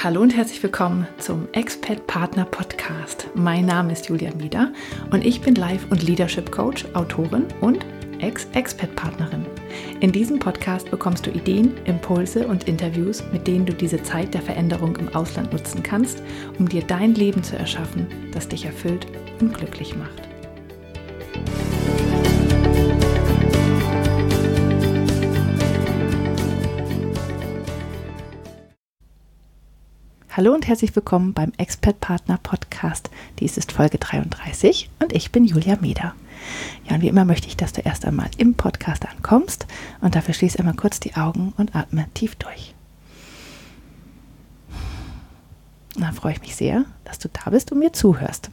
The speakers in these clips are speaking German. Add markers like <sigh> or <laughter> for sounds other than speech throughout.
Hallo und herzlich willkommen zum Expat Partner Podcast. Mein Name ist Julia Mieder und ich bin Life- und Leadership Coach, Autorin und Ex-Expat-Partnerin. In diesem Podcast bekommst du Ideen, Impulse und Interviews, mit denen du diese Zeit der Veränderung im Ausland nutzen kannst, um dir dein Leben zu erschaffen, das dich erfüllt und glücklich macht. Hallo und herzlich willkommen beim Expert Partner Podcast. Dies ist Folge 33 und ich bin Julia Meder. Ja, und wie immer möchte ich, dass du erst einmal im Podcast ankommst und dafür schließ einmal kurz die Augen und atme tief durch. Dann freue ich mich sehr, dass du da bist und mir zuhörst.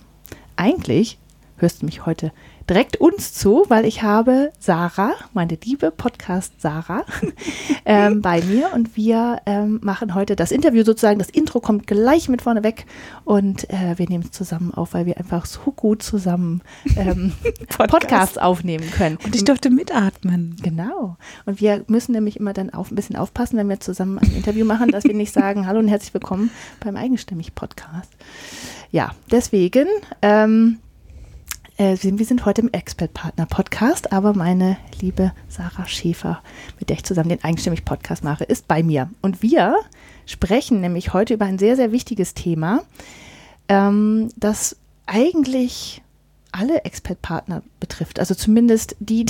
Eigentlich hörst du mich heute direkt uns zu, weil ich habe Sarah, meine liebe Podcast Sarah, <laughs> ähm, bei mir und wir ähm, machen heute das Interview sozusagen. Das Intro kommt gleich mit vorne weg und äh, wir nehmen es zusammen auf, weil wir einfach so gut zusammen ähm, <laughs> Podcast. Podcasts aufnehmen können. Und ich durfte mitatmen. Genau. Und wir müssen nämlich immer dann auf, ein bisschen aufpassen, wenn wir zusammen ein Interview machen, dass wir nicht sagen, hallo und herzlich willkommen beim Eigenstimmig Podcast. Ja, deswegen ähm, äh, wir sind heute im Expert-Partner-Podcast, aber meine liebe Sarah Schäfer, mit der ich zusammen den Eigenstimmig-Podcast mache, ist bei mir. Und wir sprechen nämlich heute über ein sehr, sehr wichtiges Thema, ähm, das eigentlich alle Expert-Partner betrifft, also zumindest die,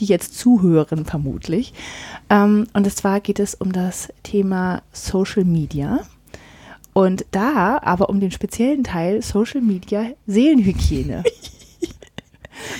die jetzt zuhören, vermutlich. Ähm, und zwar geht es um das Thema Social Media. Und da aber um den speziellen Teil Social Media Seelenhygiene. <laughs>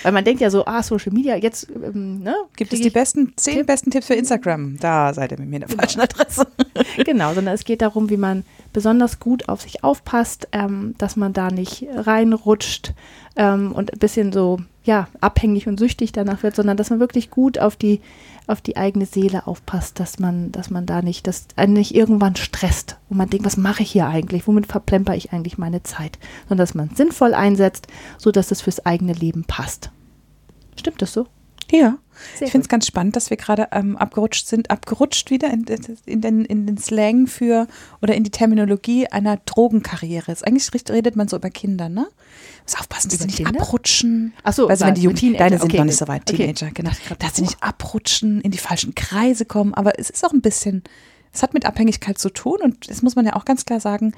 Weil man denkt ja so, ah, Social Media, jetzt ähm, ne, gibt es die besten, zehn Tipp. besten Tipps für Instagram. Da seid ihr mit mir in der genau. falschen Adresse. <laughs> genau, sondern es geht darum, wie man besonders gut auf sich aufpasst, ähm, dass man da nicht reinrutscht ähm, und ein bisschen so, ja, abhängig und süchtig danach wird, sondern dass man wirklich gut auf die auf die eigene Seele aufpasst, dass man, dass man da nicht, dass einen nicht irgendwann stresst und man denkt, was mache ich hier eigentlich? Womit verplemper ich eigentlich meine Zeit? Sondern dass man sinnvoll einsetzt, sodass es fürs eigene Leben passt. Stimmt das so? Ja, Sehr ich finde es ganz spannend, dass wir gerade ähm, abgerutscht sind, abgerutscht wieder in, in, den, in den Slang für oder in die Terminologie einer Drogenkarriere. Eigentlich redet man so über Kinder, ne? Muss aufpassen, dass sie nicht Kinder? abrutschen. Achso, also wenn die Jungen, deine sind okay, noch nicht so weit, Teenager, okay. genau. Dass sie nicht abrutschen, in die falschen Kreise kommen. Aber es ist auch ein bisschen, es hat mit Abhängigkeit zu tun und das muss man ja auch ganz klar sagen,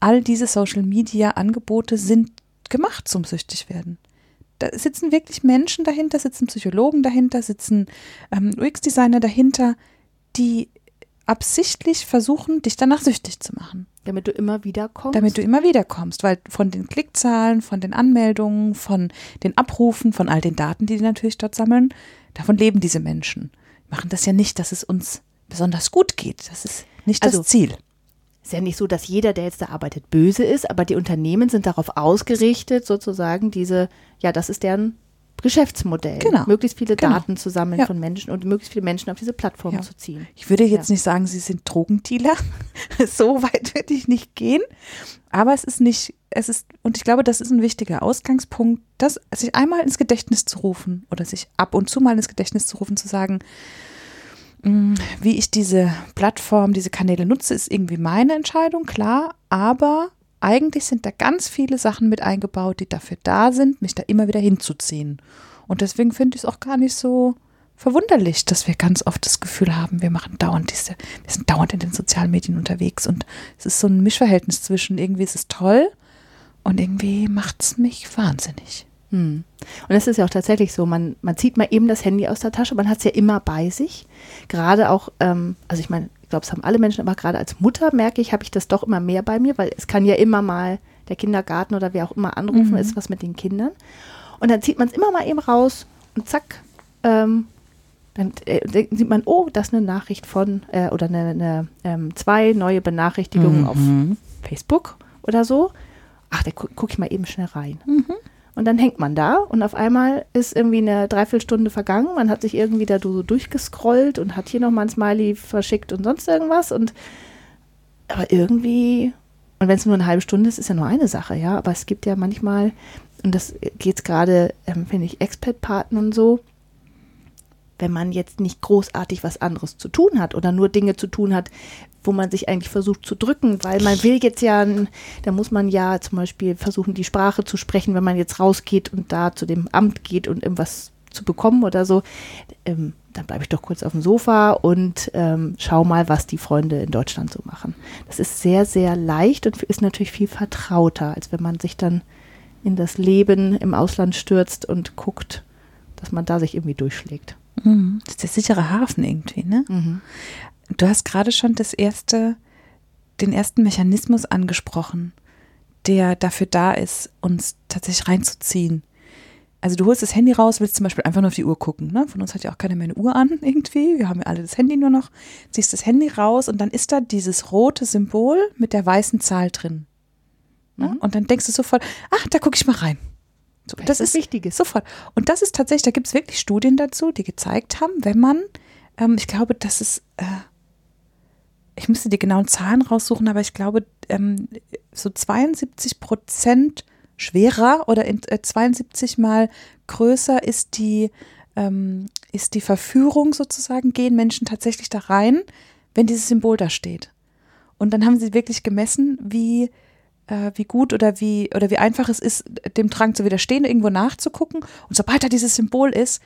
all diese Social Media Angebote sind gemacht zum süchtig werden da sitzen wirklich Menschen dahinter, sitzen Psychologen dahinter, sitzen ähm, UX-Designer dahinter, die absichtlich versuchen, dich danach süchtig zu machen. Damit du immer wieder kommst. Damit du immer wieder kommst, weil von den Klickzahlen, von den Anmeldungen, von den Abrufen, von all den Daten, die die natürlich dort sammeln, davon leben diese Menschen. Die machen das ja nicht, dass es uns besonders gut geht. Das ist nicht also, das Ziel ist ja nicht so, dass jeder, der jetzt da arbeitet, böse ist, aber die Unternehmen sind darauf ausgerichtet, sozusagen diese, ja, das ist deren Geschäftsmodell. Genau. Möglichst viele genau. Daten zu sammeln ja. von Menschen und möglichst viele Menschen auf diese Plattform ja. zu ziehen. Ich würde jetzt ja. nicht sagen, sie sind Drogendealer. <laughs> so weit würde ich nicht gehen. Aber es ist nicht, es ist, und ich glaube, das ist ein wichtiger Ausgangspunkt, das sich einmal ins Gedächtnis zu rufen oder sich ab und zu mal ins Gedächtnis zu rufen, zu sagen, wie ich diese Plattform, diese Kanäle nutze, ist irgendwie meine Entscheidung, klar. Aber eigentlich sind da ganz viele Sachen mit eingebaut, die dafür da sind, mich da immer wieder hinzuziehen. Und deswegen finde ich es auch gar nicht so verwunderlich, dass wir ganz oft das Gefühl haben, wir machen dauernd diese, wir sind dauernd in den sozialen Medien unterwegs und es ist so ein Mischverhältnis zwischen irgendwie ist es toll und irgendwie macht es mich wahnsinnig. Hm. Und es ist ja auch tatsächlich so, man, man zieht mal eben das Handy aus der Tasche, man hat es ja immer bei sich. Gerade auch, ähm, also ich meine, ich glaube, es haben alle Menschen, aber gerade als Mutter merke ich, habe ich das doch immer mehr bei mir, weil es kann ja immer mal der Kindergarten oder wer auch immer anrufen, mhm. ist was mit den Kindern. Und dann zieht man es immer mal eben raus und zack, ähm, dann äh, sieht man, oh, das ist eine Nachricht von, äh, oder eine, eine ähm, zwei neue Benachrichtigungen mhm. auf Facebook oder so. Ach, da gucke guck ich mal eben schnell rein. Mhm. Und dann hängt man da und auf einmal ist irgendwie eine Dreiviertelstunde vergangen. Man hat sich irgendwie da so durchgescrollt und hat hier nochmal ein Smiley verschickt und sonst irgendwas. Und aber irgendwie, und wenn es nur eine halbe Stunde ist, ist ja nur eine Sache, ja. Aber es gibt ja manchmal, und das geht gerade, ähm, finde ich, Expert-Partnern so, wenn man jetzt nicht großartig was anderes zu tun hat oder nur Dinge zu tun hat, wo man sich eigentlich versucht zu drücken, weil man will jetzt ja, da muss man ja zum Beispiel versuchen, die Sprache zu sprechen, wenn man jetzt rausgeht und da zu dem Amt geht und irgendwas zu bekommen oder so. Ähm, dann bleibe ich doch kurz auf dem Sofa und ähm, schau mal, was die Freunde in Deutschland so machen. Das ist sehr, sehr leicht und ist natürlich viel vertrauter, als wenn man sich dann in das Leben im Ausland stürzt und guckt, dass man da sich irgendwie durchschlägt. Mhm. Das ist der sichere Hafen irgendwie, ne? Mhm. Du hast gerade schon das erste, den ersten Mechanismus angesprochen, der dafür da ist, uns tatsächlich reinzuziehen. Also du holst das Handy raus, willst zum Beispiel einfach nur auf die Uhr gucken. Ne? Von uns hat ja auch keiner mehr eine Uhr an <laughs> irgendwie. Wir haben ja alle das Handy nur noch. Ziehst das Handy raus und dann ist da dieses rote Symbol mit der weißen Zahl drin. Ne? Mhm. Und dann denkst du sofort, ach, da gucke ich mal rein. So, das ist wichtig. Sofort. Und das ist tatsächlich, da gibt es wirklich Studien dazu, die gezeigt haben, wenn man, ähm, ich glaube, das ist, äh, ich müsste die genauen Zahlen raussuchen, aber ich glaube, ähm, so 72 Prozent schwerer oder in, äh, 72 mal größer ist die, ähm, ist die Verführung sozusagen, gehen Menschen tatsächlich da rein, wenn dieses Symbol da steht. Und dann haben sie wirklich gemessen, wie, äh, wie gut oder wie, oder wie einfach es ist, dem Drang zu widerstehen, irgendwo nachzugucken. Und sobald da dieses Symbol ist,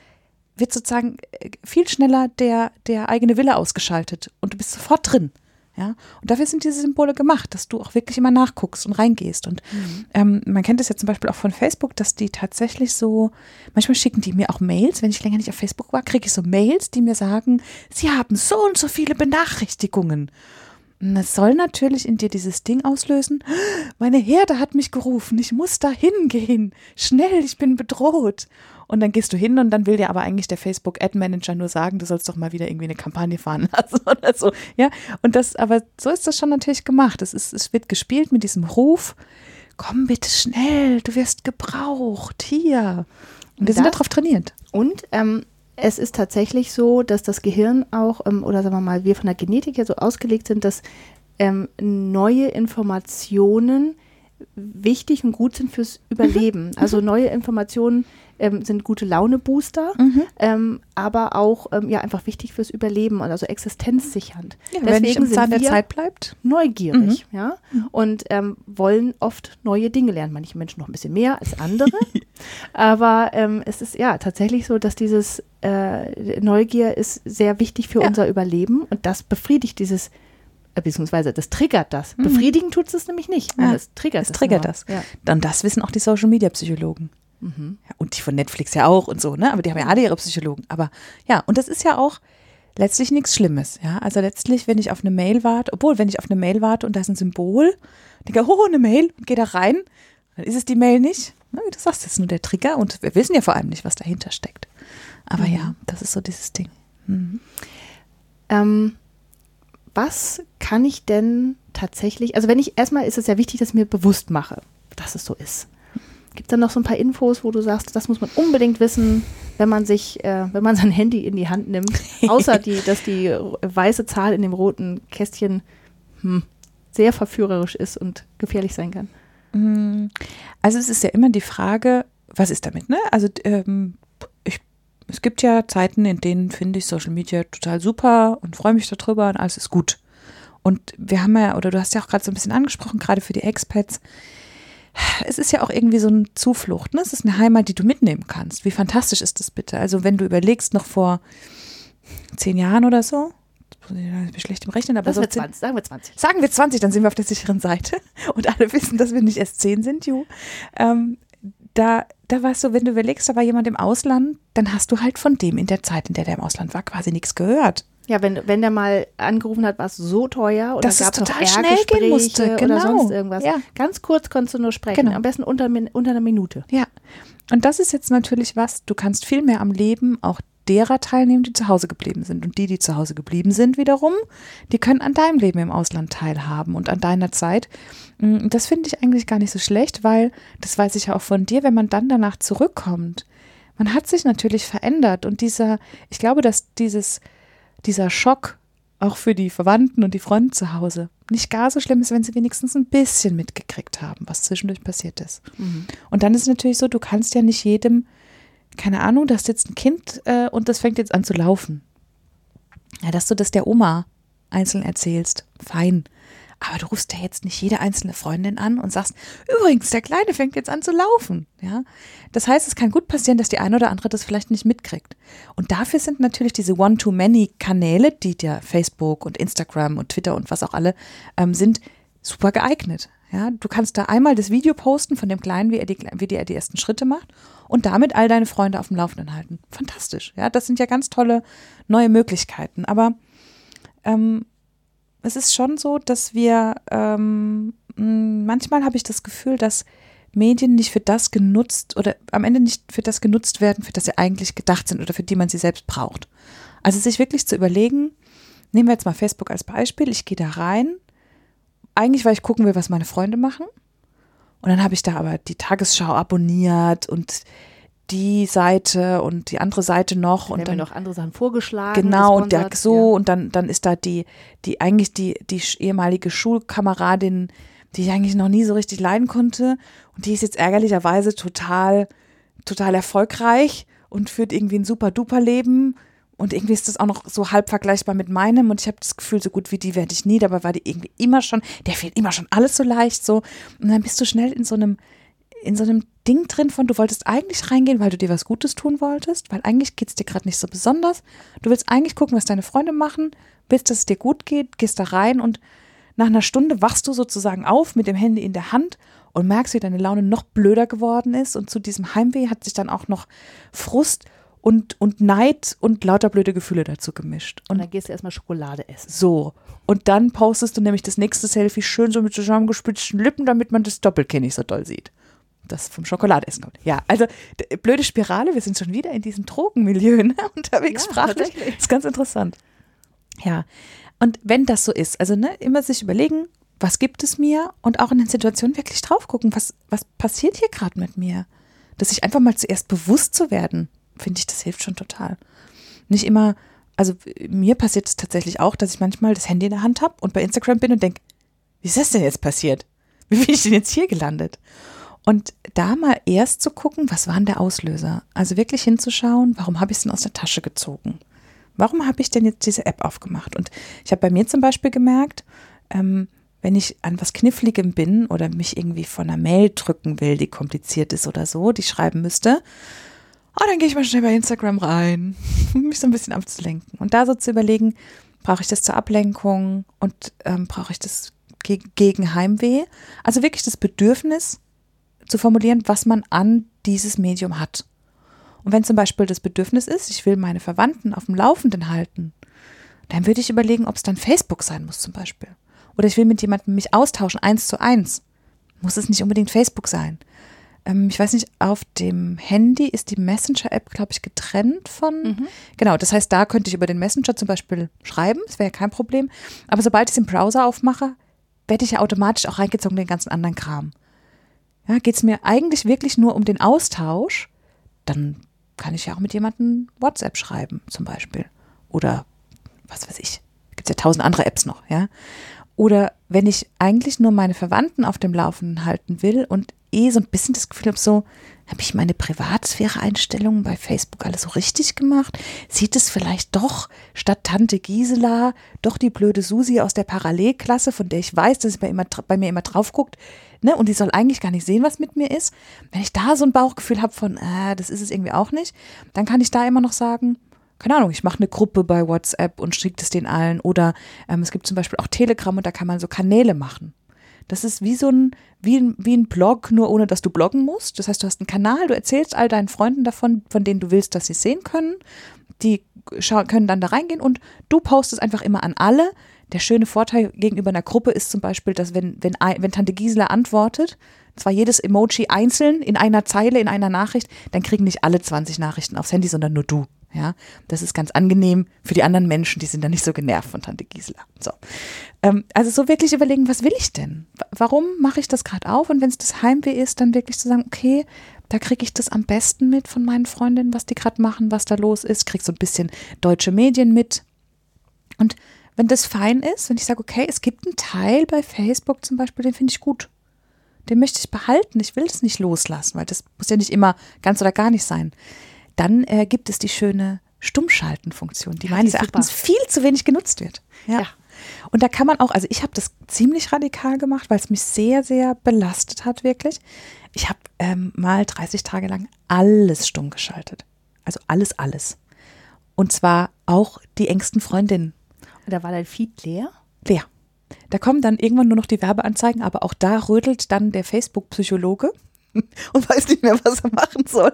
wird sozusagen äh, viel schneller der, der eigene Wille ausgeschaltet und du bist sofort drin. Ja, und dafür sind diese Symbole gemacht, dass du auch wirklich immer nachguckst und reingehst. Und Mhm. ähm, man kennt das ja zum Beispiel auch von Facebook, dass die tatsächlich so, manchmal schicken die mir auch Mails, wenn ich länger nicht auf Facebook war, kriege ich so Mails, die mir sagen, sie haben so und so viele Benachrichtigungen. Und das soll natürlich in dir dieses Ding auslösen. Meine Herde hat mich gerufen, ich muss da hingehen. Schnell, ich bin bedroht. Und dann gehst du hin und dann will dir aber eigentlich der Facebook Ad Manager nur sagen, du sollst doch mal wieder irgendwie eine Kampagne fahren <laughs> lassen oder so. Ja, und das, aber so ist das schon natürlich gemacht. Es ist, es wird gespielt mit diesem Ruf. Komm bitte schnell, du wirst gebraucht. Hier. Und wir sind Da- darauf trainiert. Und ähm, es ist tatsächlich so, dass das Gehirn auch, ähm, oder sagen wir mal, wir von der Genetik her so ausgelegt sind, dass ähm, neue Informationen wichtig und gut sind fürs Überleben. Also neue Informationen ähm, sind gute Laune-Booster, ähm, aber auch ähm, ja einfach wichtig fürs Überleben und also existenzsichernd. wenn ich im sind wir Zeit bleibt. neugierig, ja, und ähm, wollen oft neue Dinge lernen. Manche Menschen noch ein bisschen mehr als andere, <laughs> aber ähm, es ist ja tatsächlich so, dass dieses äh, Neugier ist sehr wichtig für Ja. unser Überleben und das befriedigt dieses beziehungsweise das triggert das. Befriedigen tut es nämlich nicht. Mhm. Ja, es triggert Es triggert nur. das. Ja. Dann das wissen auch die Social Media Psychologen. Mhm. Ja, und die von Netflix ja auch und so, ne? Aber die haben ja alle ihre Psychologen. Aber ja, und das ist ja auch letztlich nichts Schlimmes, ja. Also letztlich, wenn ich auf eine Mail warte, obwohl, wenn ich auf eine Mail warte und da ist ein Symbol, denke, oh, eine Mail und gehe da rein, dann ist es die Mail nicht. Ne, wie du sagst, das ist nur der Trigger und wir wissen ja vor allem nicht, was dahinter steckt. Aber Mhm. ja, das ist so dieses Ding. Mhm. Ähm, was kann ich denn tatsächlich, also wenn ich, erstmal ist es ja wichtig, dass ich mir bewusst mache, dass es so ist. Gibt es dann noch so ein paar Infos, wo du sagst, das muss man unbedingt wissen, wenn man sich, äh, wenn man sein Handy in die Hand nimmt, außer die, <laughs> dass die weiße Zahl in dem roten Kästchen hm, sehr verführerisch ist und gefährlich sein kann. Mm, Also es ist ja immer die Frage, was ist damit, ne? Also ähm, es gibt ja Zeiten, in denen finde ich Social Media total super und freue mich darüber und alles ist gut. Und wir haben ja, oder du hast ja auch gerade so ein bisschen angesprochen, gerade für die Expats, es ist ja auch irgendwie so eine Zuflucht, ne? Es ist eine Heimat, die du mitnehmen kannst. Wie fantastisch ist das bitte? Also wenn du überlegst, noch vor zehn Jahren oder so, ich bin schlecht im Rechnen, aber Das so wird zehn- 20, sagen wir 20. Sagen wir 20, dann sind wir auf der sicheren Seite <laughs> und alle wissen, dass wir nicht erst 10 sind, Ju. Ähm, da, da war es so, wenn du überlegst, da war jemand im Ausland, dann hast du halt von dem in der Zeit, in der der im Ausland war, quasi nichts gehört. Ja, wenn, wenn der mal angerufen hat, war es so teuer oder Dass es gab noch total schnell gehen musste, genau. oder sonst irgendwas. Ja. Ganz kurz konntest du nur sprechen, Genau. am besten unter, unter einer Minute. Ja. Und das ist jetzt natürlich was, du kannst viel mehr am Leben auch derer teilnehmen, die zu Hause geblieben sind. Und die, die zu Hause geblieben sind, wiederum, die können an deinem Leben im Ausland teilhaben und an deiner Zeit. Mm, Das finde ich eigentlich gar nicht so schlecht, weil, das weiß ich ja auch von dir, wenn man dann danach zurückkommt, man hat sich natürlich verändert. Und dieser, ich glaube, dass dieses, dieser Schock auch für die Verwandten und die Freunde zu Hause nicht gar so schlimm ist, wenn sie wenigstens ein bisschen mitgekriegt haben, was zwischendurch passiert ist. Und dann ist es natürlich so, du kannst ja nicht jedem keine Ahnung, da ist jetzt ein Kind äh, und das fängt jetzt an zu laufen. Ja, dass du das der Oma einzeln erzählst, fein. Aber du rufst ja jetzt nicht jede einzelne Freundin an und sagst, übrigens, der Kleine fängt jetzt an zu laufen. Ja, das heißt, es kann gut passieren, dass die eine oder andere das vielleicht nicht mitkriegt. Und dafür sind natürlich diese One-to-Many-Kanäle, die der Facebook und Instagram und Twitter und was auch alle ähm, sind, super geeignet. Ja, du kannst da einmal das Video posten von dem Kleinen, wie er die, wie er die ersten Schritte macht und damit all deine Freunde auf dem Laufenden halten. Fantastisch. Ja, das sind ja ganz tolle neue Möglichkeiten. Aber ähm, es ist schon so, dass wir ähm, manchmal habe ich das Gefühl, dass Medien nicht für das genutzt oder am Ende nicht für das genutzt werden, für das sie eigentlich gedacht sind oder für die man sie selbst braucht. Also sich wirklich zu überlegen, nehmen wir jetzt mal Facebook als Beispiel, ich gehe da rein, eigentlich, weil ich gucken will, was meine Freunde machen. Und dann habe ich da aber die Tagesschau abonniert und die Seite und die andere Seite noch Dann und dann noch andere Sachen vorgeschlagen. genau und der so ja. und dann dann ist da die die eigentlich die die ehemalige Schulkameradin, die ich eigentlich noch nie so richtig leiden konnte und die ist jetzt ärgerlicherweise total total erfolgreich und führt irgendwie ein super duper Leben und irgendwie ist das auch noch so halb vergleichbar mit meinem und ich habe das Gefühl, so gut wie die werde ich nie, dabei war die irgendwie immer schon, der fehlt immer schon alles so leicht so und dann bist du schnell in so einem in so einem Ding drin von, du wolltest eigentlich reingehen, weil du dir was Gutes tun wolltest, weil eigentlich geht es dir gerade nicht so besonders. Du willst eigentlich gucken, was deine Freunde machen, willst, dass es dir gut geht, gehst da rein und nach einer Stunde wachst du sozusagen auf mit dem Handy in der Hand und merkst, wie deine Laune noch blöder geworden ist. Und zu diesem Heimweh hat sich dann auch noch Frust und, und Neid und lauter blöde Gefühle dazu gemischt. Und Und dann gehst du erstmal Schokolade essen. so. Und dann postest du nämlich das nächste Selfie schön so mit zusammengespitzten Lippen, damit man das Doppelkinn nicht so doll sieht. Das vom Schokoladeessen kommt. Ja, also blöde Spirale, wir sind schon wieder in diesem Drogenmilieu ne, <laughs> unterwegs Ja, sprachlich. tatsächlich. ist ganz interessant. Ja. Und wenn das so ist, also ne, immer sich überlegen, was gibt es mir und auch in den Situationen wirklich drauf gucken, was, was passiert hier gerade mit mir? Dass sich einfach mal zuerst bewusst zu werden, finde ich, das hilft schon total. Nicht immer, also mir passiert es tatsächlich auch, dass ich manchmal das Handy in der Hand habe und bei Instagram bin und denke, wie ist das denn jetzt passiert? Wie bin ich denn jetzt hier gelandet? Und da mal erst zu gucken, was war denn der Auslöser? Also wirklich hinzuschauen, warum habe ich es denn aus der Tasche gezogen? Warum habe ich denn jetzt diese App aufgemacht? Und ich habe bei mir zum Beispiel gemerkt, ähm, wenn ich an was Kniffligem bin oder mich irgendwie von einer Mail drücken will, die kompliziert ist oder so, die ich schreiben müsste, oh, dann gehe ich mal schnell bei Instagram rein, <laughs> um mich so ein bisschen abzulenken. Und da so zu überlegen, brauche ich das zur Ablenkung und ähm, brauche ich das ge gegen Heimweh? Also wirklich das Bedürfnis zu formulieren, was man an dieses Medium hat. Und wenn zum Beispiel das Bedürfnis ist, ich will meine Verwandten auf dem Laufenden halten, dann würde ich überlegen, ob es dann Facebook sein muss zum Beispiel. Oder ich will mit jemandem mich austauschen, eins zu eins. Muss es nicht unbedingt Facebook sein. Ähm, ich weiß nicht, auf dem Handy ist die Messenger-App, glaube ich, getrennt von. Genau, das heißt, da könnte ich über den Messenger zum Beispiel schreiben, das wäre ja kein Problem. Aber sobald ich es im Browser aufmache, werde ich ja automatisch auch reingezogen in den ganzen anderen Kram. Ja, geht es mir eigentlich wirklich nur um den Austausch, dann kann ich ja auch mit jemandem WhatsApp schreiben, zum Beispiel. Oder was weiß ich. Gibt ja tausend andere Apps noch, ja. Oder wenn ich eigentlich nur meine Verwandten auf dem Laufenden halten will und eh so ein bisschen das Gefühl habe, so, habe ich meine Privatsphäre-Einstellungen bei Facebook alles so richtig gemacht? Sieht es vielleicht doch statt Tante Gisela doch die blöde Susi aus der Parallelklasse, von der ich weiß, dass sie bei, immer, bei mir immer drauf guckt, ne? Und die soll eigentlich gar nicht sehen, was mit mir ist. Wenn ich da so ein Bauchgefühl habe von, äh, das ist es irgendwie auch nicht, dann kann ich da immer noch sagen, keine Ahnung, ich mache eine Gruppe bei WhatsApp und schicke es den allen. Oder ähm, es gibt zum Beispiel auch Telegram und da kann man so Kanäle machen. Das ist wie so ein, wie ein, wie ein Blog, nur ohne dass du bloggen musst. Das heißt, du hast einen Kanal, du erzählst all deinen Freunden davon, von denen du willst, dass sie es sehen können. Die können dann da reingehen und du postest einfach immer an alle. Der schöne Vorteil gegenüber einer Gruppe ist zum Beispiel, dass wenn, wenn, wenn Tante Gisela antwortet, zwar jedes Emoji einzeln in einer Zeile, in einer Nachricht, dann kriegen nicht alle 20 Nachrichten aufs Handy, sondern nur du. Ja, das ist ganz angenehm für die anderen Menschen, die sind dann nicht so genervt von Tante Gisela. So. Ähm, also so wirklich überlegen, was will ich denn? Wa- Warum mache ich das gerade auf? Und wenn es das Heimweh ist, dann wirklich zu sagen, okay, da kriege ich das am besten mit von meinen Freundinnen, was die gerade machen, was da los ist, krieg so ein bisschen deutsche Medien mit. Und wenn das fein ist, wenn ich sage, okay, es gibt einen Teil bei Facebook zum Beispiel, den finde ich gut. Den möchte ich behalten. Ich will das nicht loslassen, weil das muss ja nicht immer ganz oder gar nicht sein. dann äh, gibt es die schöne Stummschalten-Funktion, die Ja, meines die ist super. Erachtens viel zu wenig genutzt wird. Ja. Ja. Und da kann man auch, also ich habe das ziemlich radikal gemacht, weil es mich sehr, sehr belastet hat, wirklich. Ich habe ähm, mal 30 Tage lang alles stumm geschaltet. Also alles, alles. Und zwar auch die engsten Freundinnen. Da war dein Feed leer? Leer. Da kommen dann irgendwann nur noch die Werbeanzeigen, aber auch da rödelt dann der Facebook-Psychologe <laughs> und weiß nicht mehr, was er machen soll.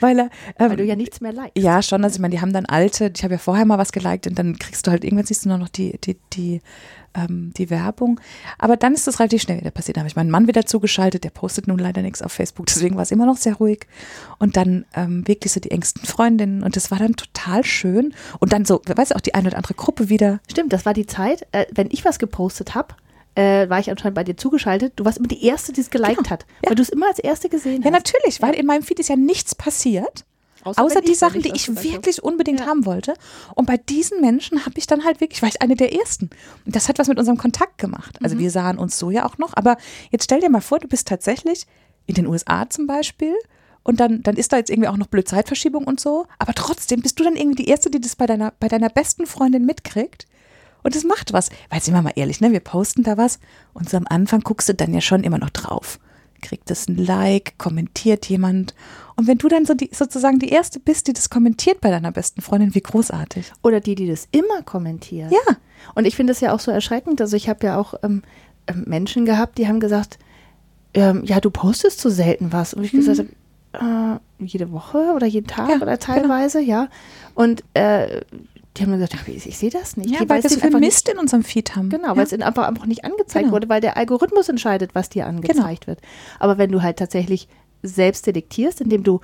Weil er. Ähm, Weil du ja nichts mehr likest. ja, schon. Also ich meine, die haben dann alte, ich habe ja vorher mal was geliked und dann kriegst du halt irgendwann siehst du nur noch die, die, die, ähm, die Werbung. Aber dann ist das relativ schnell wieder passiert. Da habe ich meinen Mann wieder zugeschaltet, der postet nun leider nichts auf Facebook, deswegen war es immer noch sehr ruhig. Und dann ähm, wirklich so die engsten Freundinnen und das war dann total schön. Und dann so, weißt du, auch die eine oder andere Gruppe wieder. Stimmt, das war die Zeit, äh, wenn ich was gepostet habe, äh, war ich anscheinend bei dir zugeschaltet. Du warst immer die Erste, die es geliked Genau, hat. ja. Weil du es immer als Erste gesehen Ja, hast. natürlich, weil in meinem Feed ist ja nichts passiert. Außer Außer die Sachen, die ich wirklich unbedingt Ja. haben wollte. Und bei diesen Menschen habe ich dann halt wirklich, war ich eine der ersten. Und das hat was mit unserem Kontakt gemacht. Mhm. Also wir sahen uns so ja auch noch. Aber jetzt stell dir mal vor, du bist tatsächlich in den USA zum Beispiel. Und dann, dann ist da jetzt irgendwie auch noch blöd Zeitverschiebung und so. Aber trotzdem bist du dann irgendwie die Erste, die das bei deiner, bei deiner besten Freundin mitkriegt. Und das macht was. Weil sind wir mal ehrlich, ne? Wir posten da was und so am Anfang guckst du dann ja schon immer noch drauf. Kriegt es ein Like, kommentiert jemand. Und wenn du dann so die, sozusagen die Erste bist, die das kommentiert bei deiner besten Freundin, wie großartig. Oder die, die das immer kommentieren. Ja. Und ich finde es ja auch so erschreckend. Also ich habe ja auch ähm, ähm, Menschen gehabt, die haben gesagt, ähm, ja, du postest zu selten was. Und ich gesagt habe, äh, jede Woche oder jeden Tag Mhm. Ja, oder teilweise, ja. Und äh, die haben mir gesagt, ich, ich sehe das nicht. Ja, Die- weil wir es so viel nicht- Mist in unserem Feed haben. Genau, ja. weil es ihnen einfach, einfach nicht angezeigt Genau. wurde, weil der Algorithmus entscheidet, was dir angezeigt wird. Aber wenn du halt tatsächlich selbst detektierst, indem du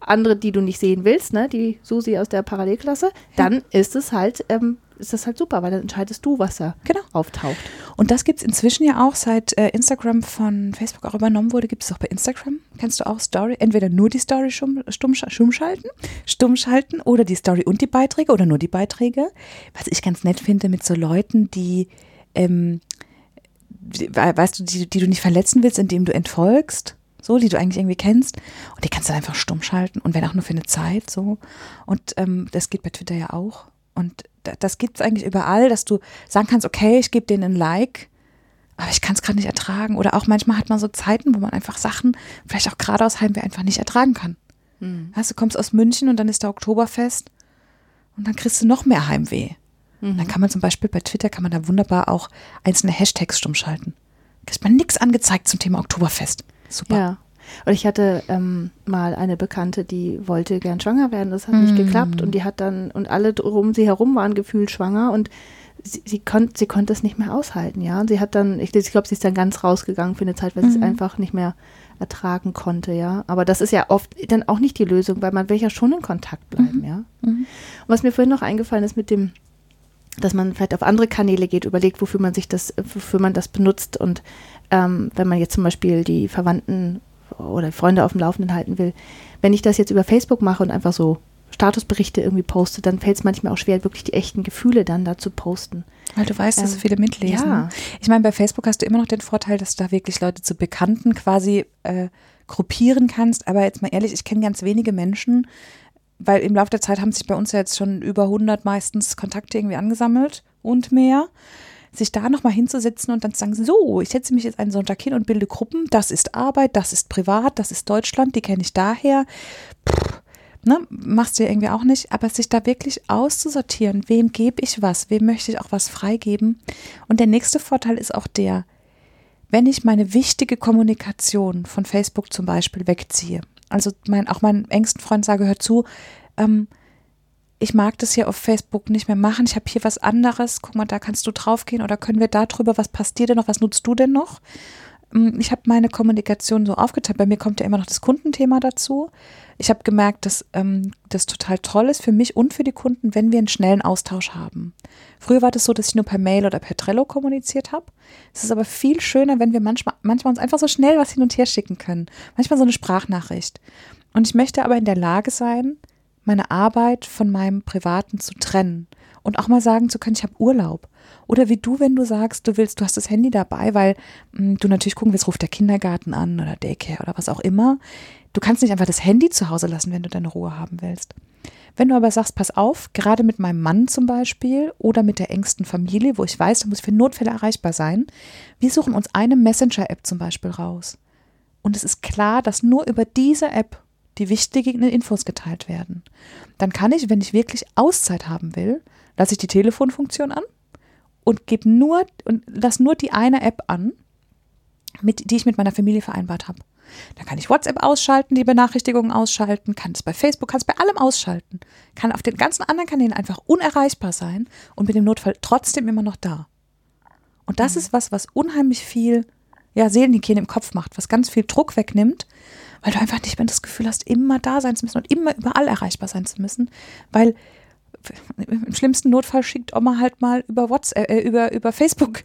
andere, die du nicht sehen willst, ne, die Susi aus der Parallelklasse, dann ist es halt, ähm, ist das halt super, weil dann entscheidest du, was da Genau. auftaucht. Und das gibt es inzwischen ja auch, seit äh, Instagram von Facebook auch übernommen wurde, gibt es auch bei Instagram. Kannst du auch Story, entweder nur die Story stumm, stumm, stumm schalten, stumm schalten oder die Story und die Beiträge oder nur die Beiträge. Was ich ganz nett finde mit so Leuten, die, ähm, weißt du, die, die du nicht verletzen willst, indem du entfolgst. So, die du eigentlich irgendwie kennst. Und die kannst du einfach stumm schalten. Und wenn auch nur für eine Zeit so. Und ähm, das geht bei Twitter ja auch. Und das gibt es eigentlich überall, dass du sagen kannst, okay, ich gebe denen ein Like, aber ich kann es gerade nicht ertragen. Oder auch manchmal hat man so Zeiten, wo man einfach Sachen, vielleicht auch gerade aus Heimweh, einfach nicht ertragen kann. Weißt du, kommst aus München und dann ist da Oktoberfest und dann kriegst du noch mehr Heimweh. Und dann kann man zum Beispiel bei Twitter, kann man da wunderbar auch einzelne Hashtags stumm schalten. Kriegt man nichts angezeigt zum Thema Oktoberfest. Super. Ja. Und ich hatte ähm, mal eine Bekannte, die wollte gern schwanger werden, das hat nicht Mm. geklappt und die hat dann, und alle um sie herum waren gefühlt schwanger und sie, sie, konnt, sie konnte es nicht mehr aushalten, ja. Und sie hat dann, ich, ich glaube, sie ist dann ganz rausgegangen für eine Zeit, weil sie Mhm. es einfach nicht mehr ertragen konnte, ja. Aber das ist ja oft dann auch nicht die Lösung, weil man will ja schon in Kontakt bleiben, ja. Mhm. Und was mir vorhin noch eingefallen ist mit dem, dass man vielleicht auf andere Kanäle geht, überlegt, wofür man sich das, wofür man das benutzt und ähm, wenn man jetzt zum Beispiel die Verwandten oder Freunde auf dem Laufenden halten will, wenn ich das jetzt über Facebook mache und einfach so Statusberichte irgendwie poste, dann fällt es manchmal auch schwer, wirklich die echten Gefühle dann da zu posten. Weil du weißt, dass Ähm, so viele mitlesen. ja. Ich meine, bei Facebook hast du immer noch den Vorteil, dass du da wirklich Leute zu Bekannten quasi äh, gruppieren kannst. Aber jetzt mal ehrlich, ich kenne ganz wenige Menschen, weil im Laufe der Zeit haben sich bei uns ja jetzt schon über 100 meistens Kontakte irgendwie angesammelt und mehr. Sich da nochmal hinzusetzen und dann zu sagen, so, ich setze mich jetzt einen Sonntag hin und bilde Gruppen, das ist Arbeit, das ist privat, das ist Deutschland, die kenne ich daher. Pff, ne, machst du ja irgendwie auch nicht, aber sich da wirklich auszusortieren, wem gebe ich was, wem möchte ich auch was freigeben. Und der nächste Vorteil ist auch der, wenn ich meine wichtige Kommunikation von Facebook zum Beispiel wegziehe, also mein, auch meinem engsten Freund sage, hör zu, ähm, ich mag das hier auf Facebook nicht mehr machen, ich habe hier was anderes, guck mal, da kannst du draufgehen oder können wir da drüber, was passt dir denn noch, was nutzt du denn noch? Ähm, Ich habe meine Kommunikation so aufgeteilt, bei mir kommt ja immer noch das Kundenthema dazu. Ich habe gemerkt, dass ähm, das total toll ist für mich und für die Kunden, wenn wir einen schnellen Austausch haben. Früher war das so, dass ich nur per Mail oder per Trello kommuniziert habe. Es ist aber viel schöner, wenn wir manchmal, manchmal uns einfach so schnell was hin und her schicken können. Manchmal so eine Sprachnachricht. Und ich möchte aber in der Lage sein, meine Arbeit von meinem Privaten zu trennen. Und auch mal sagen zu können, ich habe Urlaub. Oder wie du, wenn du sagst, du willst, du hast das Handy dabei, weil mh, du natürlich gucken willst, ruft der Kindergarten an oder Daycare oder was auch immer. Du kannst nicht einfach das Handy zu Hause lassen, wenn du deine Ruhe haben willst. Wenn du aber sagst, pass auf, gerade mit meinem Mann zum Beispiel oder mit der engsten Familie, wo ich weiß, da muss ich für Notfälle erreichbar sein, wir suchen uns eine Messenger-App zum Beispiel raus. Und es ist klar, dass nur über diese App die wichtigen Infos geteilt werden. Dann kann ich, wenn ich wirklich Auszeit haben will, lasse ich die Telefonfunktion an und gebe nur und lasse nur die eine App an, mit, die ich mit meiner Familie vereinbart habe. Dann kann ich WhatsApp ausschalten, die Benachrichtigungen ausschalten, kann es bei Facebook, kann es bei allem ausschalten, kann auf den ganzen anderen Kanälen einfach unerreichbar sein und mit dem Notfall trotzdem immer noch da. Und das mhm. ist was, was unheimlich viel ja, Seelenhygiene im Kopf macht, was ganz viel Druck wegnimmt, weil du einfach nicht mehr das Gefühl hast, immer da sein zu müssen und immer überall erreichbar sein zu müssen, weil im schlimmsten Notfall schickt Oma halt mal über WhatsApp, äh, über, über Facebook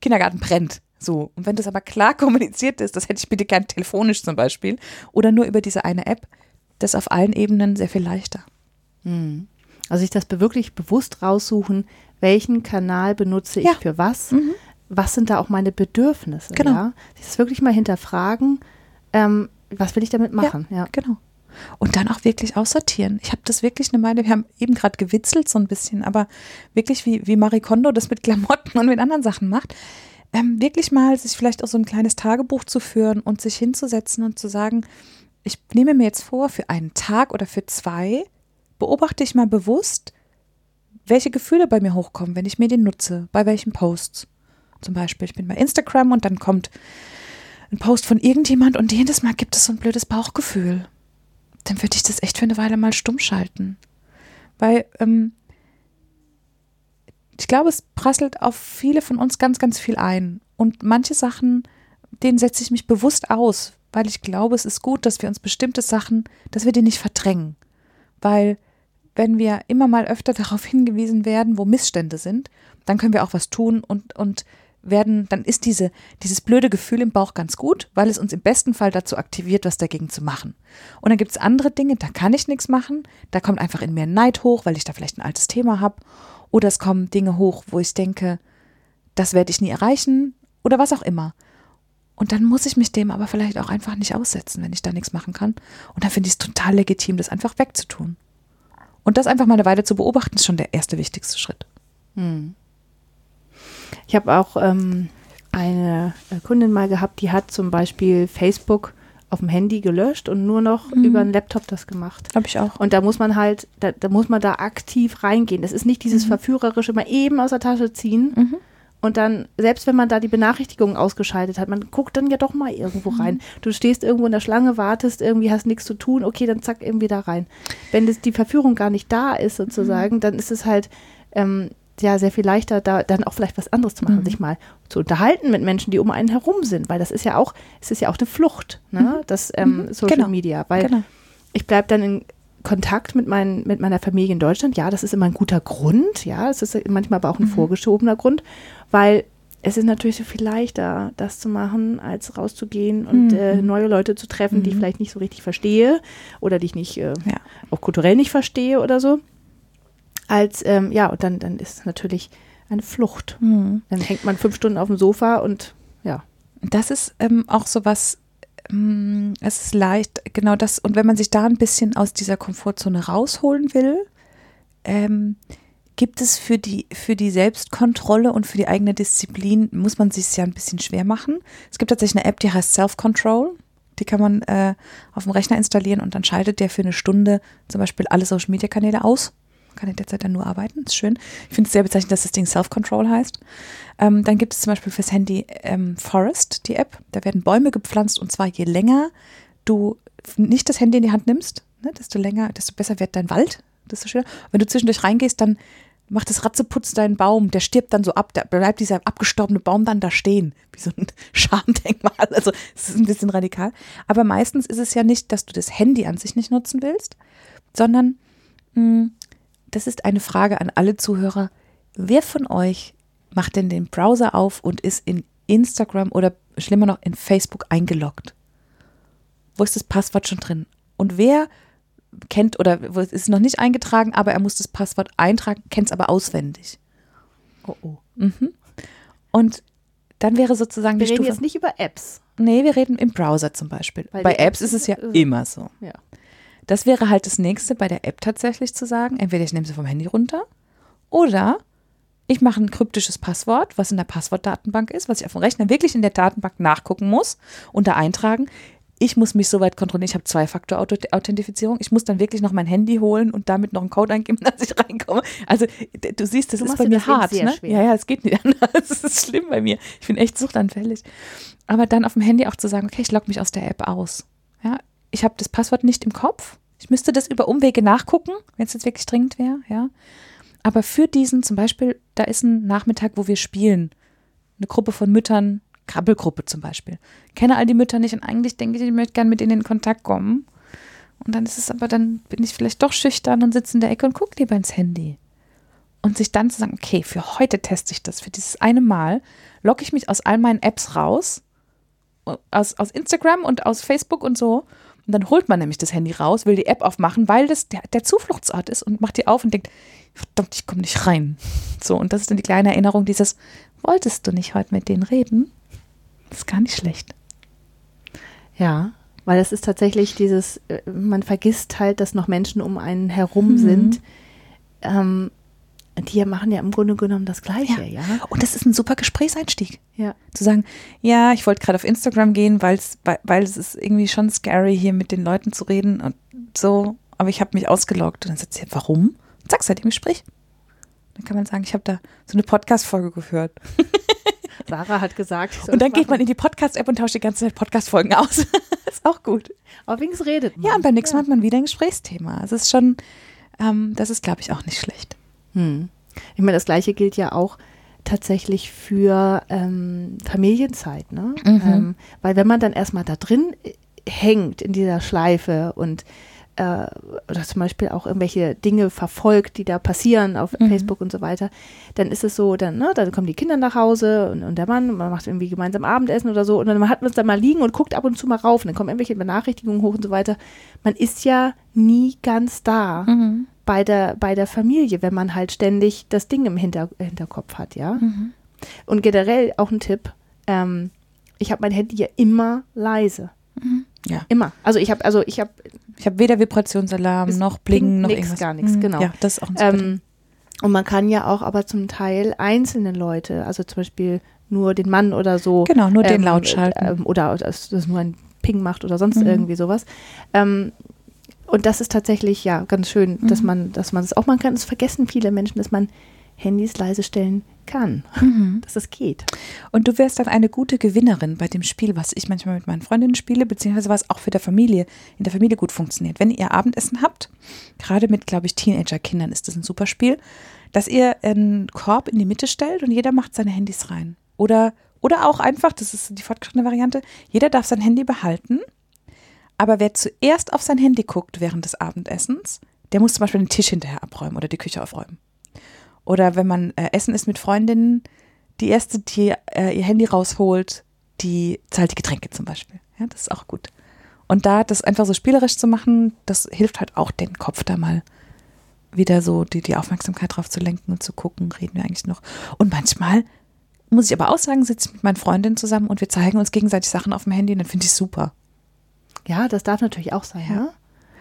Kindergarten brennt. So. Und wenn das aber klar kommuniziert ist, das hätte ich bitte gern telefonisch zum Beispiel oder nur über diese eine App, das auf allen Ebenen sehr viel leichter. Hm. Also sich das wirklich bewusst raussuchen, welchen Kanal benutze ich ja. für was, mhm. was sind da auch meine Bedürfnisse. Genau. Ja? Sich das wirklich mal hinterfragen, ähm, was will ich damit machen. Ja, ja. genau. Und dann auch wirklich aussortieren. Ich habe das wirklich eine Weile, wir haben eben gerade gewitzelt so ein bisschen, aber wirklich wie, wie Marie Kondo das mit Klamotten <laughs> und mit anderen Sachen macht ähm, wirklich mal sich vielleicht auch so ein kleines Tagebuch zu führen und sich hinzusetzen und zu sagen, ich nehme mir jetzt vor, für einen Tag oder für zwei beobachte ich mal bewusst, welche Gefühle bei mir hochkommen, wenn ich mir den nutze, bei welchen Posts. Zum Beispiel, ich bin bei Instagram und dann kommt ein Post von irgendjemand und jedes Mal gibt es so ein blödes Bauchgefühl. Dann würde ich das echt für eine Weile mal stumm schalten. Weil ähm, ich glaube, es prasselt auf viele von uns ganz, ganz viel ein. Und manche Sachen, denen setze ich mich bewusst aus, weil ich glaube, es ist gut, dass wir uns bestimmte Sachen, dass wir die nicht verdrängen. Weil wenn wir immer mal öfter darauf hingewiesen werden, wo Missstände sind, dann können wir auch was tun und, und werden, dann ist diese, dieses blöde Gefühl im Bauch ganz gut, weil es uns im besten Fall dazu aktiviert, was dagegen zu machen. Und dann gibt es andere Dinge, da kann ich nichts machen, da kommt einfach in mir Neid hoch, weil ich da vielleicht ein altes Thema habe. Oder es kommen Dinge hoch, wo ich denke, das werde ich nie erreichen oder was auch immer. Und dann muss ich mich dem aber vielleicht auch einfach nicht aussetzen, wenn ich da nichts machen kann. Und dann finde ich es total legitim, das einfach wegzutun. Und das einfach mal eine Weile zu beobachten, ist schon der erste wichtigste Schritt. Hm. Ich habe auch ähm, eine äh, Kundin mal gehabt, die hat zum Beispiel Facebook auf dem Handy gelöscht und nur noch mhm. über einen Laptop das gemacht. Habe ich auch. Und da muss man halt, da, da, muss man da aktiv reingehen. Das ist nicht dieses mhm. verführerische mal eben aus der Tasche ziehen. Mhm. Und dann, selbst wenn man da die Benachrichtigungen ausgeschaltet hat, man guckt dann ja doch mal irgendwo rein. Mhm. Du stehst irgendwo in der Schlange, wartest, irgendwie hast nichts zu tun, okay, dann zack, irgendwie da rein. Wenn das, die Verführung gar nicht da ist, sozusagen, mhm. dann ist es halt, ähm, ja sehr viel leichter, da dann auch vielleicht was anderes zu machen, mhm. sich mal zu unterhalten mit Menschen, die um einen herum sind, weil das ist ja auch, es ist ja auch eine Flucht, ne? Mhm. das ähm, mhm. Social genau. Media, weil genau. ich bleibe dann in Kontakt mit, mein, mit meiner Familie in Deutschland, ja, das ist immer ein guter Grund, ja, es ist manchmal aber auch ein mhm. vorgeschobener Grund, weil es ist natürlich so viel leichter, das zu machen, als rauszugehen und mhm. äh, neue Leute zu treffen, die ich mhm. vielleicht nicht so richtig verstehe oder die ich nicht äh, ja. auch kulturell nicht verstehe oder so als, ähm, ja, und dann, dann ist es natürlich eine Flucht. Mhm. Dann hängt man fünf Stunden auf dem Sofa und ja. Das ist ähm, auch so was, ähm, es ist leicht, genau das, und wenn man sich da ein bisschen aus dieser Komfortzone rausholen will, ähm, gibt es für die, für die Selbstkontrolle und für die eigene Disziplin, muss man sich ja ein bisschen schwer machen. Es gibt tatsächlich eine App, die heißt Self-Control. Die kann man äh, auf dem Rechner installieren und dann schaltet der für eine Stunde zum Beispiel alle Social-Media-Kanäle aus kann in der Zeit dann nur arbeiten. Ist schön. Ich finde es sehr bezeichnend, dass das Ding Self-Control heißt. Ähm, dann gibt es zum Beispiel fürs Handy ähm, Forest, die App. Da werden Bäume gepflanzt und zwar je länger du nicht das Handy in die Hand nimmst, ne, desto länger, desto besser wird dein Wald. Desto schöner. Wenn du zwischendurch reingehst, dann macht das Ratzeputz deinen Baum, der stirbt dann so ab, da bleibt dieser abgestorbene Baum dann da stehen, wie so ein <laughs> Schamdenkmal. Also es ist ein bisschen radikal. Aber meistens ist es ja nicht, dass du das Handy an sich nicht nutzen willst, sondern mh, hm, das ist eine Frage an alle Zuhörer. Wer von euch macht denn den Browser auf und ist in Instagram oder schlimmer noch in Facebook eingeloggt? Wo ist das Passwort schon drin? Und wer kennt oder ist noch nicht eingetragen, aber er muss das Passwort eintragen, kennt es aber auswendig. Oh, oh. Mhm. Und dann wäre sozusagen Wir die reden Stufe. jetzt nicht über Apps. Nee, wir reden im Browser zum Beispiel. Weil bei Apps Apps ist es ja immer so. Ja. Das wäre halt das nächste bei der App tatsächlich zu sagen, entweder ich nehme sie vom Handy runter oder ich mache ein kryptisches Passwort, was in der Passwortdatenbank ist, was ich auf dem Rechner wirklich in der Datenbank nachgucken muss und da eintragen. Ich muss mich soweit kontrollieren. Ich habe Zwei-Faktor-Authentifizierung. Ich muss dann wirklich noch mein Handy holen und damit noch einen Code eingeben, <laughs> dass ich reinkomme. Also du siehst, das Du ist bei mir hart. Ne? Ja, ja, es geht nicht <laughs> anders. Das ist schlimm bei mir. Ich bin echt suchtanfällig. Aber dann auf dem Handy auch zu sagen, okay, ich logge mich aus der App aus. Ja, ich habe das Passwort nicht im Kopf. Ich müsste das über Umwege nachgucken, wenn es jetzt wirklich dringend wäre, ja. Aber für diesen zum Beispiel, da ist ein Nachmittag, wo wir spielen. Eine Gruppe von Müttern, Krabbelgruppe zum Beispiel. Kenne all die Mütter nicht und eigentlich denke ich, ich möchte gerne mit ihnen in Kontakt kommen. Und dann ist es aber, dann bin ich vielleicht doch schüchtern und sitze in der Ecke und gucke lieber ins Handy. Und sich dann zu sagen, okay, für heute teste ich das, für dieses eine Mal, logge ich mich aus all meinen Apps raus, aus, aus Instagram und aus Facebook und so. Und dann holt man nämlich das Handy raus, will die App aufmachen, weil das der, der Zufluchtsort ist und macht die auf und denkt, verdammt, ich komme nicht rein. So, und das ist dann die kleine Erinnerung dieses, wolltest du nicht heute mit denen reden? Das ist gar nicht schlecht. Ja, weil es ist tatsächlich dieses, äh, man vergisst halt, dass noch Menschen um einen herum Mhm. sind. Ähm, die machen ja im Grunde genommen das Gleiche, ja. Und das ist ein super Gesprächseinstieg. Ja. Zu sagen, ja, ich wollte gerade auf Instagram gehen, weil's, weil, es ist irgendwie schon scary, hier mit den Leuten zu reden und so, aber ich habe mich ausgeloggt. Und dann sagt sie, warum? Und zack, seid im Gespräch. Dann kann man sagen, ich habe da so eine Podcast-Folge gehört. <laughs> Sarah hat gesagt. Und dann das geht man in die Podcast-App und tauscht die ganze Zeit Podcast-Folgen aus. <laughs> ist auch gut. Aber wenigstens redet man. Ja, und beim nächsten Mal hat man wieder ein Gesprächsthema. Es ist schon, ähm, das ist, glaube ich, auch nicht schlecht. Hm. Ich meine, das Gleiche gilt ja auch tatsächlich für ähm, Familienzeit, ne? Mhm. Ähm, weil wenn man dann erstmal da drin hängt in dieser Schleife und äh, oder zum Beispiel auch irgendwelche Dinge verfolgt, die da passieren auf Mhm. Facebook und so weiter, dann ist es so, dann, ne, dann kommen die Kinder nach Hause und, und der Mann, man macht irgendwie gemeinsam Abendessen oder so und dann hat man es dann mal liegen und guckt ab und zu mal rauf und dann kommen irgendwelche Benachrichtigungen hoch und so weiter. Man ist ja nie ganz da bei der, bei der Familie, wenn man halt ständig das Ding im Hinter, Hinterkopf hat, ja. Und generell auch ein Tipp, ähm, ich habe mein Handy ja immer leise. Ja. Immer. Also ich habe, also ich habe Ich habe weder Vibrationsalarm noch Blinken noch nix, irgendwas. gar nichts, Mhm. genau. Ja, das ist auch ein ähm, und man kann ja auch aber zum Teil einzelne Leute, also zum Beispiel nur den Mann oder so. Genau, nur den ähm, laut schalten. Ähm, oder dass das nur ein Ping macht oder sonst Mhm. irgendwie sowas. Ähm, und das ist tatsächlich ja ganz schön, dass Mhm. man, dass man es auch machen kann. Es vergessen viele Menschen, dass man Handys leise stellen kann, Mhm. dass es geht. Und du wärst dann eine gute Gewinnerin bei dem Spiel, was ich manchmal mit meinen Freundinnen spiele, beziehungsweise was auch für der Familie, in der Familie gut funktioniert. Wenn ihr Abendessen habt, gerade mit, glaube ich, Teenager-Kindern ist das ein super Spiel, dass ihr einen Korb in die Mitte stellt und jeder macht seine Handys rein. Oder, oder auch einfach, das ist die fortgeschrittene Variante, jeder darf sein Handy behalten, aber wer zuerst auf sein Handy guckt während des Abendessens, der muss zum Beispiel den Tisch hinterher abräumen oder die Küche aufräumen. Oder wenn man äh, essen ist mit Freundinnen, die erste, die äh, ihr Handy rausholt, die zahlt die Getränke zum Beispiel. Ja, das ist auch gut. Und da das einfach so spielerisch zu machen, das hilft halt auch den Kopf da mal wieder so die, die Aufmerksamkeit drauf zu lenken und zu gucken, reden wir eigentlich noch. Und manchmal muss ich aber auch sagen, sitze ich mit meinen Freundinnen zusammen und wir zeigen uns gegenseitig Sachen auf dem Handy und dann finde ich super. Ja, das darf natürlich auch sein. Ja. Ja.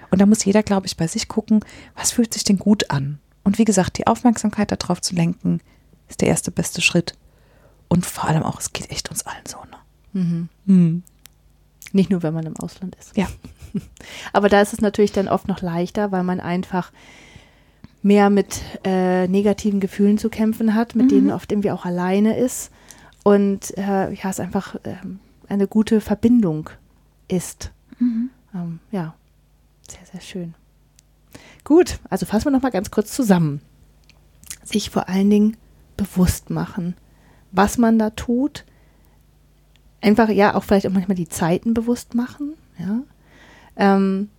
Und da muss jeder, glaube ich, bei sich gucken, was fühlt sich denn gut an. Und wie gesagt, die Aufmerksamkeit darauf zu lenken, ist der erste beste Schritt. Und vor allem auch, es geht echt uns allen so. Ne? Mhm. Hm. Nicht nur, wenn man im Ausland ist. Ja. <laughs> Aber da ist es natürlich dann oft noch leichter, weil man einfach mehr mit äh, negativen Gefühlen zu kämpfen hat, mit Mhm. denen oft irgendwie auch alleine ist. Und äh, ja, es einfach ähm, eine gute Verbindung ist. Mhm. Ähm, ja, sehr, sehr schön. Gut, also fassen wir nochmal ganz kurz zusammen. Sich vor allen Dingen bewusst machen, was man da tut. Einfach, ja, auch vielleicht auch manchmal die Zeiten bewusst machen. Ja. Ähm,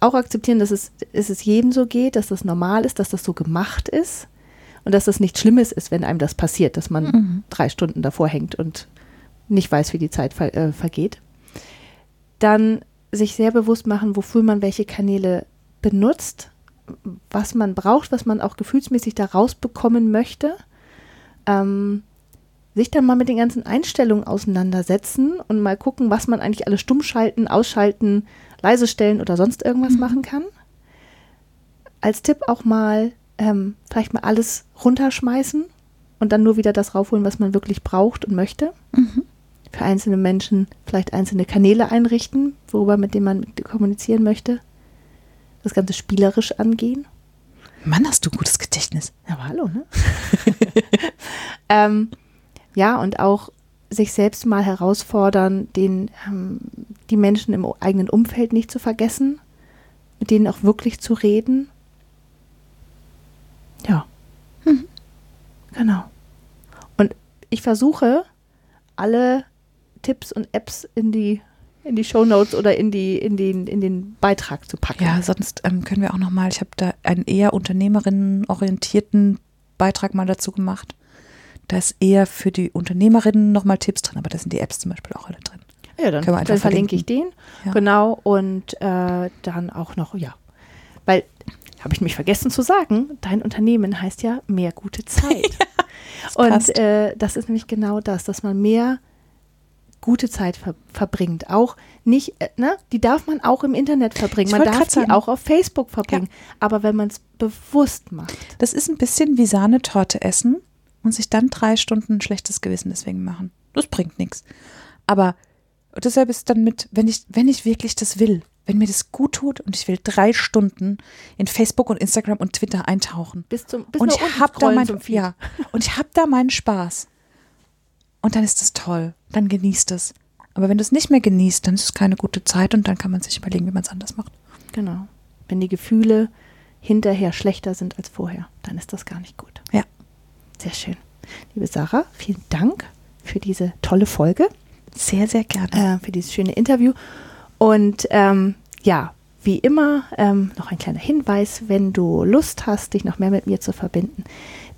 auch akzeptieren, dass es, dass es jedem so geht, dass das normal ist, dass das so gemacht ist und dass das nichts Schlimmes ist, wenn einem das passiert, dass man Mhm. drei Stunden davor hängt und nicht weiß, wie die Zeit ver äh, vergeht. Dann sich sehr bewusst machen, wofür man welche Kanäle benutzt, was man braucht, was man auch gefühlsmäßig da rausbekommen möchte. Ähm, sich dann mal mit den ganzen Einstellungen auseinandersetzen und mal gucken, was man eigentlich alles stumm schalten, ausschalten, leise stellen oder sonst irgendwas mhm. machen kann. Als Tipp auch mal ähm, vielleicht mal alles runterschmeißen und dann nur wieder das raufholen, was man wirklich braucht und möchte. Mhm. Für einzelne Menschen vielleicht einzelne Kanäle einrichten, worüber mit denen man kommunizieren möchte. Das Ganze spielerisch angehen. Mann, hast du ein gutes Gedächtnis. Ja, aber hallo, ne? <laughs> ähm, ja, und auch sich selbst mal herausfordern, den, ähm, die Menschen im eigenen Umfeld nicht zu vergessen, mit denen auch wirklich zu reden. Ja. Mhm. Genau. Und ich versuche, alle Tipps und Apps in die in die Shownotes oder in die in den in den Beitrag zu packen. Ja, sonst ähm, können wir auch noch mal. Ich habe da einen eher unternehmerinnenorientierten Beitrag mal dazu gemacht. Da ist eher für die Unternehmerinnen noch mal Tipps drin, aber da sind die Apps zum Beispiel auch alle drin. Ja, dann, dann verlinke ich den ja. genau und äh, dann auch noch ja, weil habe ich mich vergessen zu sagen, dein Unternehmen heißt ja mehr gute Zeit. <laughs> und äh, das ist nämlich genau das, dass man mehr gute Zeit ver verbringt. Auch nicht, äh, ne, die darf man auch im Internet verbringen. Man darf sie auch auf Facebook verbringen. Ja. Aber wenn man es bewusst macht. Das ist ein bisschen wie Sahnetorte essen und sich dann drei Stunden ein schlechtes Gewissen deswegen machen. Das bringt nichts. Aber deshalb ist dann mit, wenn ich, wenn ich wirklich das will, wenn mir das gut tut und ich will drei Stunden in Facebook und Instagram und Twitter eintauchen. Bis zum bis und ich habe da mein, ja, und ich habe da meinen Spaß. Und dann ist das toll. Dann genießt es. Aber wenn du es nicht mehr genießt, dann ist es keine gute Zeit und dann kann man sich überlegen, wie man es anders macht. Genau. Wenn die Gefühle hinterher schlechter sind als vorher, dann ist das gar nicht gut. Ja. Sehr schön. Liebe Sarah, vielen Dank für diese tolle Folge. Sehr, sehr gerne. Äh, für dieses schöne Interview. Und ähm, ja, wie immer ähm, noch ein kleiner Hinweis, wenn du Lust hast, dich noch mehr mit mir zu verbinden,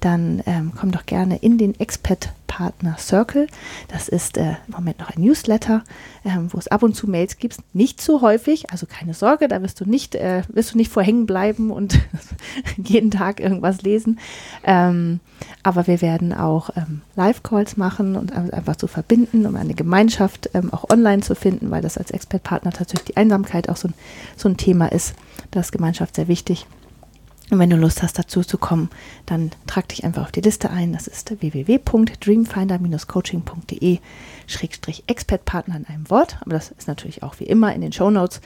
dann ähm, komm doch gerne in den Expat Partner Circle. Das ist äh, im Moment noch ein Newsletter, ähm, wo es ab und zu Mails gibt. Nicht so häufig, also keine Sorge, da wirst du nicht, äh, wirst du nicht vorhängen bleiben und <laughs> jeden Tag irgendwas lesen. Ähm, aber wir werden auch ähm, Live-Calls machen und einfach zu so verbinden, um eine Gemeinschaft ähm, auch online zu finden, weil das als Expert-Partner tatsächlich die Einsamkeit auch so ein, so ein Thema ist. Das ist Gemeinschaft sehr wichtig. Und wenn du Lust hast, dazu zu kommen, dann trag dich einfach auf die Liste ein. Das ist www.dreamfinder-coaching.de Schrägstrich Expertpartner in einem Wort. Aber das ist natürlich auch wie immer in den Show Notes.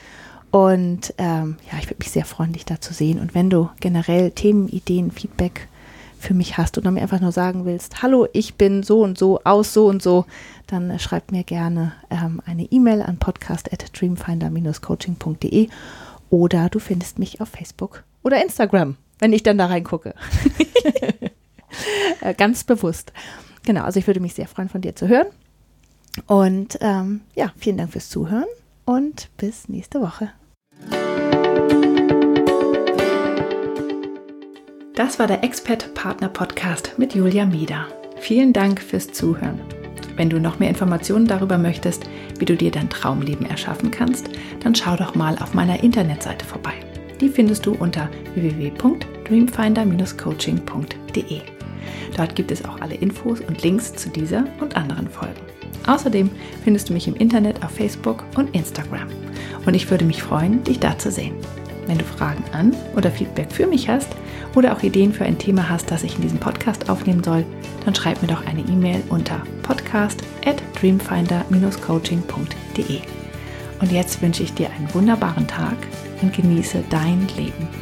Und ähm, ja, ich würde mich sehr freuen, dich da zu sehen. Und wenn du generell Themen, Ideen, Feedback für mich hast oder mir einfach nur sagen willst, hallo, ich bin so und so aus so und so, dann schreib mir gerne ähm, eine E-Mail an podcast at dreamfinder-coaching.de oder du findest mich auf Facebook oder Instagram, wenn ich dann da reingucke. <laughs> Äh, ganz bewusst. Genau, also ich würde mich sehr freuen, von dir zu hören. Und ähm, ja, vielen Dank fürs Zuhören und bis nächste Woche. Das war der Expert Partner Podcast mit Julia Mieder. Vielen Dank fürs Zuhören. Wenn du noch mehr Informationen darüber möchtest, wie du dir dein Traumleben erschaffen kannst, dann schau doch mal auf meiner Internetseite vorbei. Die findest du unter www.dreamfinder-coaching.de. Dort gibt es auch alle Infos und Links zu dieser und anderen Folgen. Außerdem findest du mich im Internet auf Facebook und Instagram. Und ich würde mich freuen, dich da zu sehen. Wenn du Fragen an oder Feedback für mich hast oder auch Ideen für ein Thema hast, das ich in diesem Podcast aufnehmen soll, dann schreib mir doch eine E-Mail unter podcast at dreamfinder-coaching.de. Und jetzt wünsche ich dir einen wunderbaren Tag und genieße dein Leben.